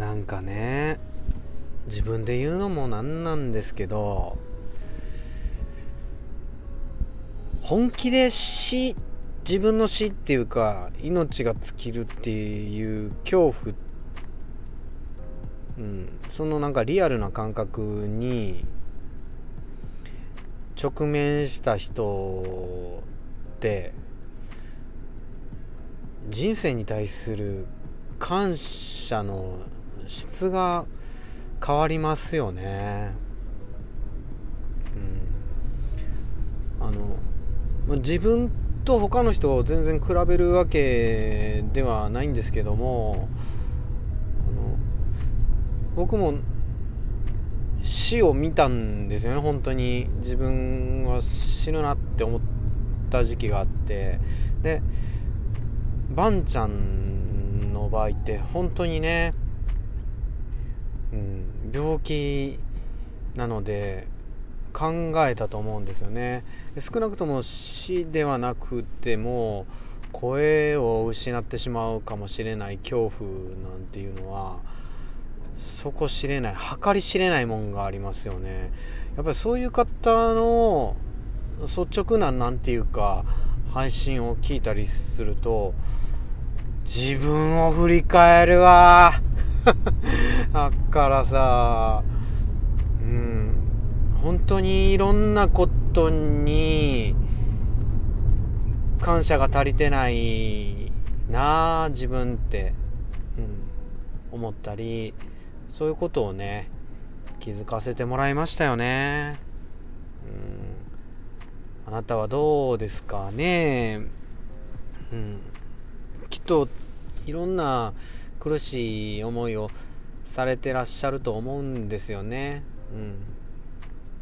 なんかね自分で言うのもなんなんですけど本気で死自分の死っていうか命が尽きるっていう恐怖、うん、そのなんかリアルな感覚に直面した人って人生に対する感謝の質が変わりますよね。うん、あの自分と他の人を全然比べるわけではないんですけどもあの僕も死を見たんですよね本当に。自分は死ぬなって思った時期があって。でバンちゃんの場合って本当にね、うん、病気なので考えたと思うんですよね。少なくとも死ではなくても声を失ってしまうかもしれない恐怖なんていうのは底知れない計り知れないもんがありますよね。やっぱりそういう方の率直な何て言うか配信を聞いたりすると自分を振り返るわ。だからさうん本当にいろんなことに感謝が足りてないなあ自分って、うん、思ったりそういうことをね気づかせてもらいましたよね。うん、あなたはどうですかね、うん、きっといろんな苦しい思いをされてらっしゃると思うんですよね。うん、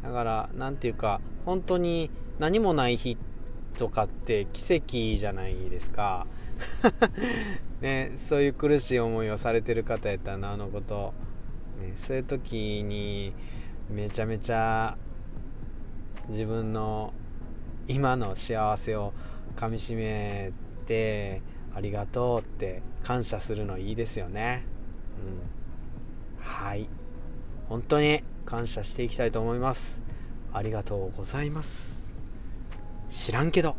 だから何て言うか本当に何もない日とかって奇跡じゃないですか。ね、そういう苦しい思いをされてる方やったらなあのこと、ね、そういう時にめちゃめちゃ自分の今の幸せをかみしめてありがとうって感謝するのいいですよね。うん。はい。本当に感謝していきたいと思います。ありがとうございます。知らんけど。